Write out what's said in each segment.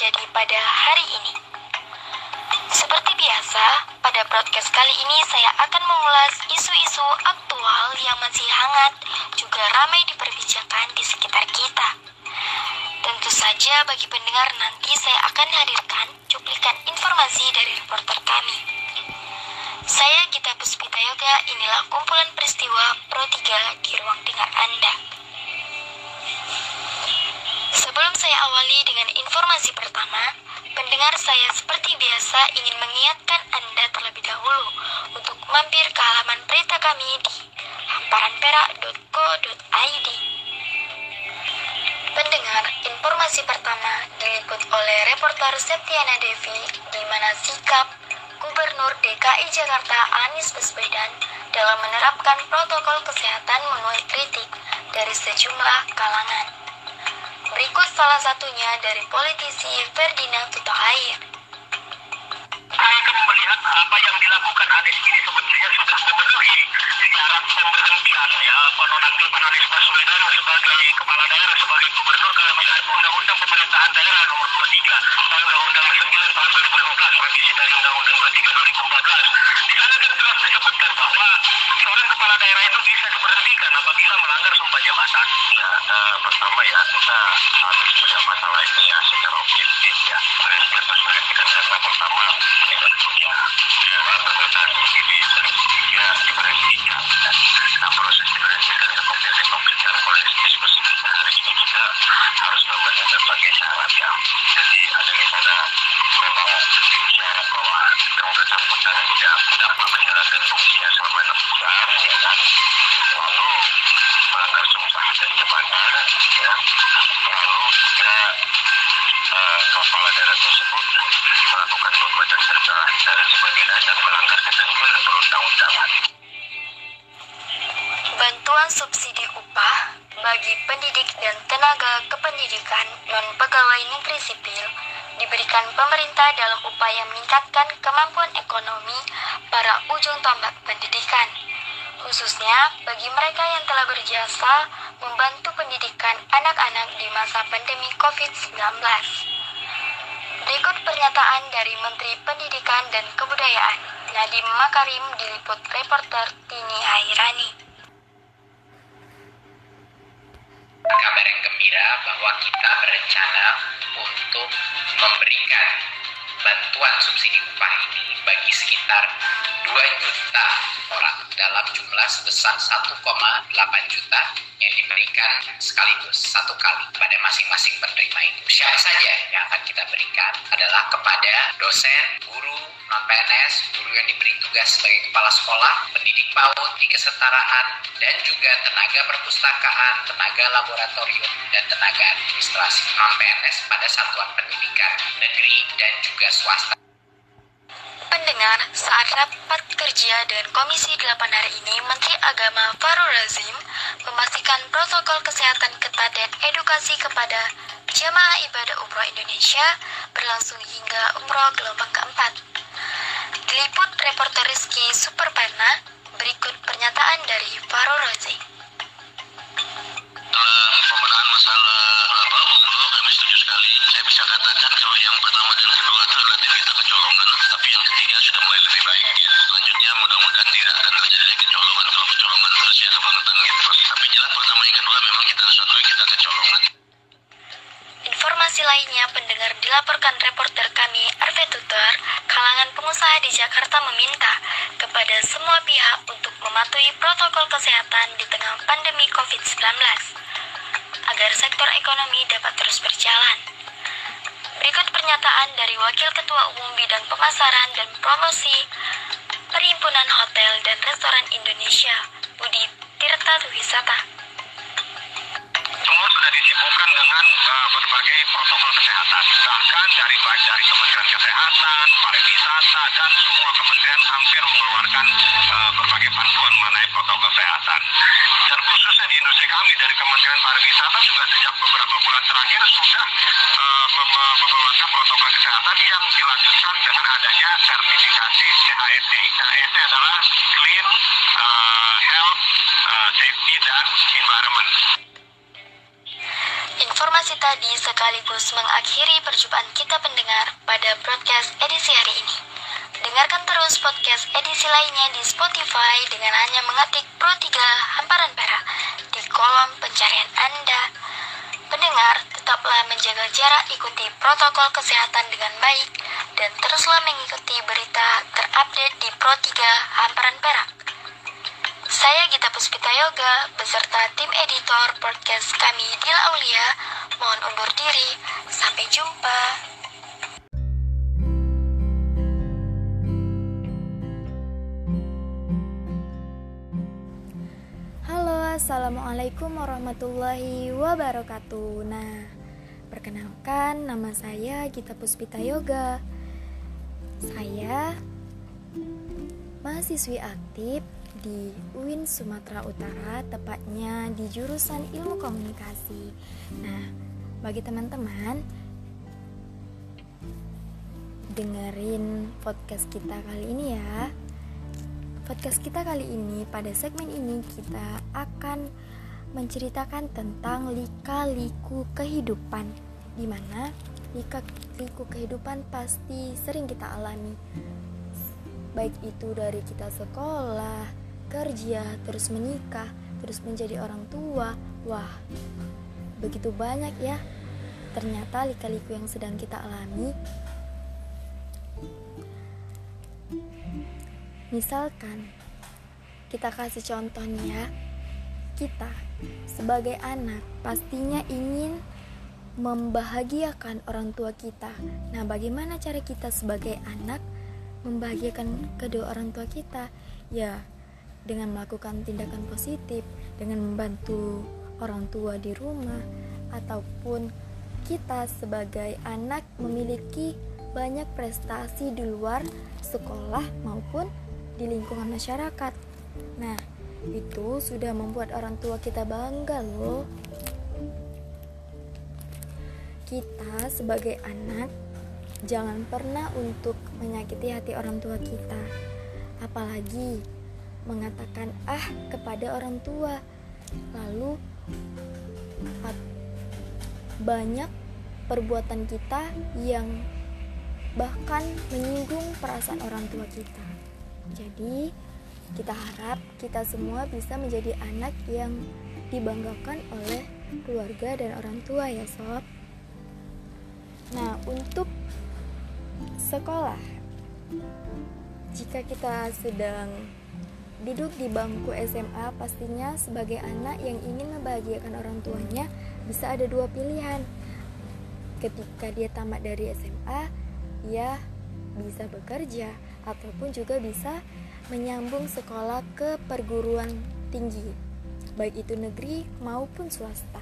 terjadi pada hari ini. Seperti biasa, pada podcast kali ini saya akan mengulas isu-isu aktual yang masih hangat juga ramai diperbincangkan di sekitar kita. Tentu saja bagi pendengar nanti saya akan hadirkan cuplikan informasi dari reporter kami. Saya Gita Puspita Yoga, inilah kumpulan peristiwa Pro 3 di ruang dengar Anda. Sebelum saya awali dengan informasi pertama, pendengar saya seperti biasa ingin mengingatkan Anda terlebih dahulu untuk mampir ke halaman berita kami di hamparanperak.co.id. Pendengar, informasi pertama diliput oleh reporter Septiana Devi di mana sikap Gubernur DKI Jakarta Anies Baswedan dalam menerapkan protokol kesehatan menuai kritik dari sejumlah kalangan. Berikut salah satunya dari politisi Ferdinand Tutahair. Saya akan melihat apa yang dilakukan Anies ini sebetulnya sudah memenuhi syarat pemberhentian ya penonaktifan Anies Baswedan sebagai kepala daerah sebagai gubernur kalau melihat undang-undang pemerintahan daerah nomor 23 dan undang-undang 9 tahun 2012 revisi dari undang-undang 23 2014 di sana kan jelas disebutkan bahwa seorang kepala daerah itu bisa diberhentikan apabila melanggar sumpah jabatan. Ya, uh, pertama ya kita harus melihat masalah ini ya secara objektif ya. Kan karena pertama diberhentikan. Nah, proses diberhentikan oleh diskusi kita hari ini harus membaca berbagai syarat ya. Jadi ada sana memang syarat bahwa yang bersangkutan tidak pendidik dan tenaga kependidikan non-pegawai negeri sipil diberikan pemerintah dalam upaya meningkatkan kemampuan ekonomi para ujung tombak pendidikan, khususnya bagi mereka yang telah berjasa membantu pendidikan anak-anak di masa pandemi COVID-19. Berikut pernyataan dari Menteri Pendidikan dan Kebudayaan, Nadiem Makarim diliput reporter Tini Hairani. Kabar yang gembira bahwa kita berencana untuk memberikan bantuan subsidi upah ini bagi sekitar 2 juta orang dalam jumlah sebesar 1,8 juta yang diberikan sekaligus satu kali pada masing-masing penerima itu. Siapa saja yang akan kita berikan adalah kepada dosen, guru, non-PNS, guru yang diberi tugas sebagai kepala sekolah, pendidik PAUD di kesetaraan, dan juga tenaga perpustakaan, tenaga laboratorium, dan tenaga administrasi non-PNS pada satuan pendidikan negeri dan juga swasta. Pendengar, saat rapat kerja dan Komisi 8 hari ini, Menteri Agama Farul Razim memastikan protokol kesehatan ketat dan edukasi kepada jamaah ibadah umroh Indonesia berlangsung hingga umroh gelombang keempat. Diliput reporter Rizky Superpana, berikut pernyataan dari. Ya. Selanjutnya mudah-mudahan tidak akan terjadi kecolongan kecolongan terus ya kebangetan gitu. Tapi pertama yang kedua memang kita harus akui kita kecolongan. Informasi lainnya pendengar dilaporkan reporter kami Arve Tutor, kalangan pengusaha di Jakarta meminta kepada semua pihak untuk mematuhi protokol kesehatan di tengah pandemi COVID-19 agar sektor ekonomi dapat terus berjalan. Berikut pernyataan dari Wakil Ketua Umum Bidang Pemasaran dan Promosi Perhimpunan Hotel dan Restoran Indonesia, Budi Tirta Wisata. Dengan uh, berbagai protokol kesehatan. Bahkan dari baik dari Kementerian Kesehatan, Pariwisata, dan semua kementerian hampir mengeluarkan uh, berbagai bantuan mengenai protokol kesehatan. Dan khususnya di industri kami dari Kementerian Pariwisata juga sejak beberapa bulan terakhir sudah uh, protokol kesehatan yang dilanjutkan dengan adanya sertifikasi CHSE. CHSE adalah Clean uh, Health, uh, Safety, dan Environment. Tadi sekaligus mengakhiri perjumpaan kita pendengar pada broadcast edisi hari ini. Dengarkan terus podcast edisi lainnya di Spotify dengan hanya mengetik Pro 3 Hamparan Perak di kolom pencarian Anda. Pendengar, tetaplah menjaga jarak, ikuti protokol kesehatan dengan baik, dan teruslah mengikuti berita terupdate di Pro 3 Hamparan Perak. Saya Gita Puspita Yoga beserta tim editor podcast kami Dila Aulia mohon undur diri. Sampai jumpa. Halo, assalamualaikum warahmatullahi wabarakatuh. Nah, perkenalkan nama saya Gita Puspita Yoga. Saya mahasiswi aktif di UIN Sumatera Utara, tepatnya di jurusan Ilmu Komunikasi. Nah, bagi teman-teman, dengerin podcast kita kali ini ya. Podcast kita kali ini pada segmen ini kita akan menceritakan tentang lika-liku kehidupan di mana lika-liku kehidupan pasti sering kita alami. Baik itu dari kita sekolah, kerja, terus menikah, terus menjadi orang tua. Wah, begitu banyak ya. Ternyata lika-liku yang sedang kita alami Misalkan, kita kasih contohnya, kita sebagai anak pastinya ingin membahagiakan orang tua kita. Nah, bagaimana cara kita sebagai anak membahagiakan kedua orang tua kita? Ya, dengan melakukan tindakan positif, dengan membantu orang tua di rumah, ataupun kita sebagai anak memiliki banyak prestasi di luar sekolah maupun di lingkungan masyarakat. Nah, itu sudah membuat orang tua kita bangga loh. Kita sebagai anak jangan pernah untuk menyakiti hati orang tua kita. Apalagi mengatakan ah kepada orang tua. Lalu banyak perbuatan kita yang bahkan menyinggung perasaan orang tua kita. Jadi, kita harap kita semua bisa menjadi anak yang dibanggakan oleh keluarga dan orang tua ya sob. Nah, untuk sekolah, jika kita sedang duduk di bangku SMA, pastinya sebagai anak yang ingin membahagiakan orang tuanya bisa ada dua pilihan. Ketika dia tamat dari SMA, ia bisa bekerja ataupun juga bisa menyambung sekolah ke perguruan tinggi, baik itu negeri maupun swasta.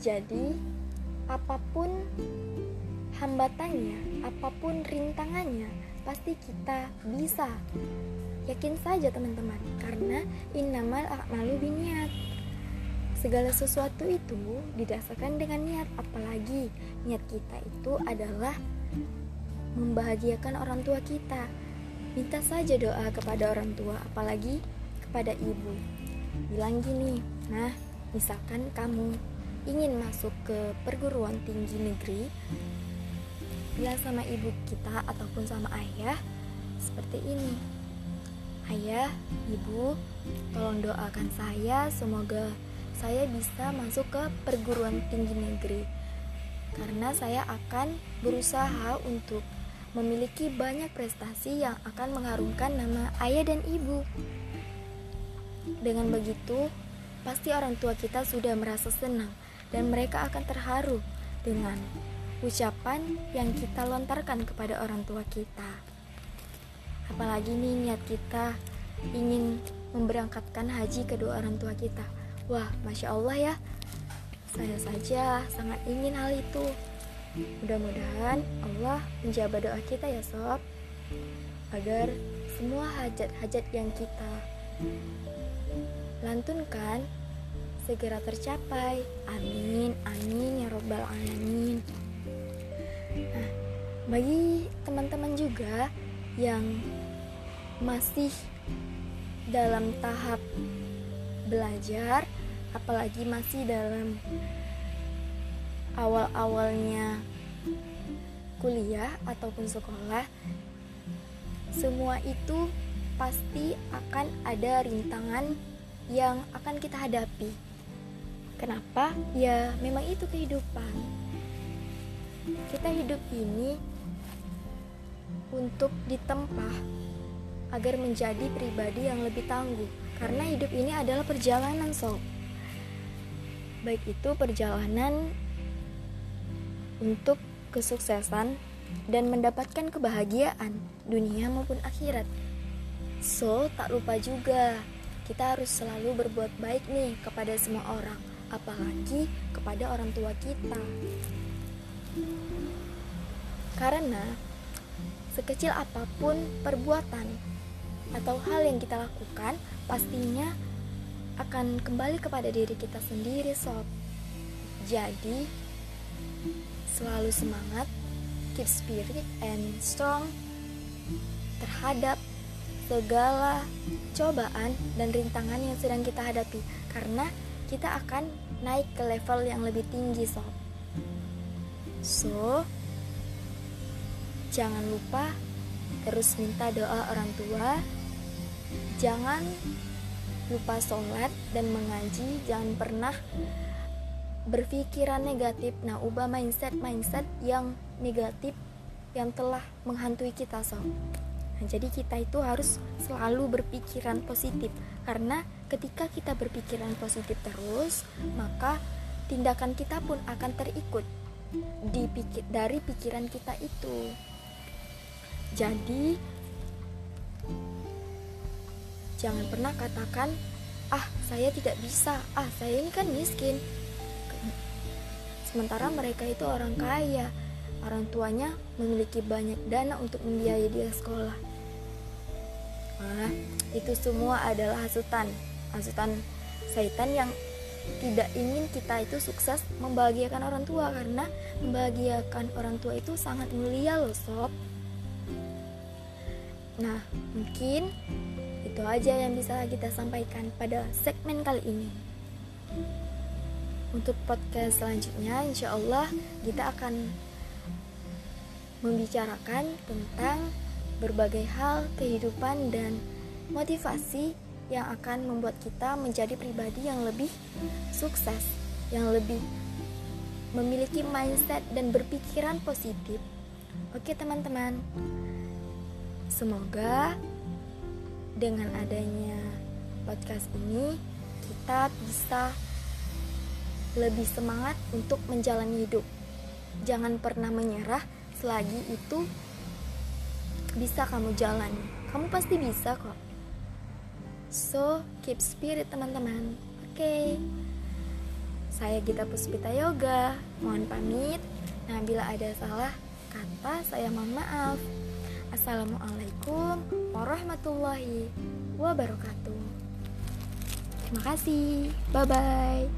Jadi, apa pun hambatannya, apa pun rintangannya, pasti kita bisa. Yakin saja teman-teman, karena innamal a'malu biniat. Segala sesuatu itu didasarkan dengan niat, apalagi niat kita itu adalah membahagiakan orang tua kita. Minta saja doa kepada orang tua, apalagi kepada ibu. Bilang gini, nah, misalkan kamu ingin masuk ke perguruan tinggi negeri, bilang sama ibu kita ataupun sama ayah seperti ini. Ayah, ibu, tolong doakan saya semoga saya bisa masuk ke perguruan tinggi negeri karena saya akan berusaha untuk memiliki banyak prestasi yang akan mengharumkan nama ayah dan ibu. Dengan begitu, pasti orang tua kita sudah merasa senang dan mereka akan terharu dengan ucapan yang kita lontarkan kepada orang tua kita. Apalagi nih niat kita ingin memberangkatkan haji kedua orang tua kita. Wah, masya Allah ya, saya saja sangat ingin hal itu. Mudah-mudahan Allah menjawab doa kita ya sob Agar semua hajat-hajat yang kita lantunkan segera tercapai Amin, amin ya robbal alamin Bagi teman-teman juga yang masih dalam tahap belajar apalagi masih dalam awal-awalnya kuliah ataupun sekolah semua itu pasti akan ada rintangan yang akan kita hadapi. Kenapa? Ya, memang itu kehidupan. Kita hidup ini untuk ditempa agar menjadi pribadi yang lebih tangguh. Karena hidup ini adalah perjalanan, sob. Baik itu perjalanan untuk kesuksesan dan mendapatkan kebahagiaan dunia maupun akhirat. So, tak lupa juga kita harus selalu berbuat baik nih kepada semua orang, apalagi kepada orang tua kita. Karena sekecil apa pun perbuatan atau hal yang kita lakukan, pastinya akan kembali kepada diri kita sendiri, sob. Jadi, selalu semangat, keep spirit and strong terhadap segala cobaan dan rintangan yang sedang kita hadapi karena kita akan naik ke level yang lebih tinggi sob so jangan lupa terus minta doa orang tua. Jangan lupa sholat dan mengaji. Jangan pernah berpikiran negatif. Nah ubah mindset mindset yang negatif yang telah menghantui kita sob Nah, jadi kita itu harus selalu berpikiran positif. Karena ketika kita berpikiran positif terus, maka tindakan kita pun akan terikut dipikir dari pikiran kita itu. Jadi jangan pernah katakan, "Ah, saya tidak bisa. Ah, saya ini kan miskin." Sementara mereka itu orang kaya, orang tuanya memiliki banyak dana untuk membiayai dia sekolah Nah, itu semua adalah hasutan, hasutan setan yang tidak ingin kita itu sukses membahagiakan orang tua karena membahagiakan orang tua itu sangat mulia loh sob. Nah, mungkin itu aja yang bisa kita sampaikan pada segmen kali ini. Untuk podcast selanjutnya, insya Allah kita akan membicarakan tentang berbagai hal kehidupan dan motivasi yang akan membuat kita menjadi pribadi yang lebih sukses, yang lebih memiliki mindset dan berpikiran positif. Oke, teman-teman, semoga dengan adanya podcast ini kita bisa lebih semangat untuk menjalani hidup. Jangan pernah menyerah selagi itu bisa kamu jalani. Kamu pasti bisa kok. So, keep spirit teman-teman. Oke. Okay. Saya Gita Puspita Yoga. Mohon pamit. Nah, bila ada salah kata, saya mohon maaf. Assalamualaikum warahmatullahi wabarakatuh. Terima kasih. Bye bye.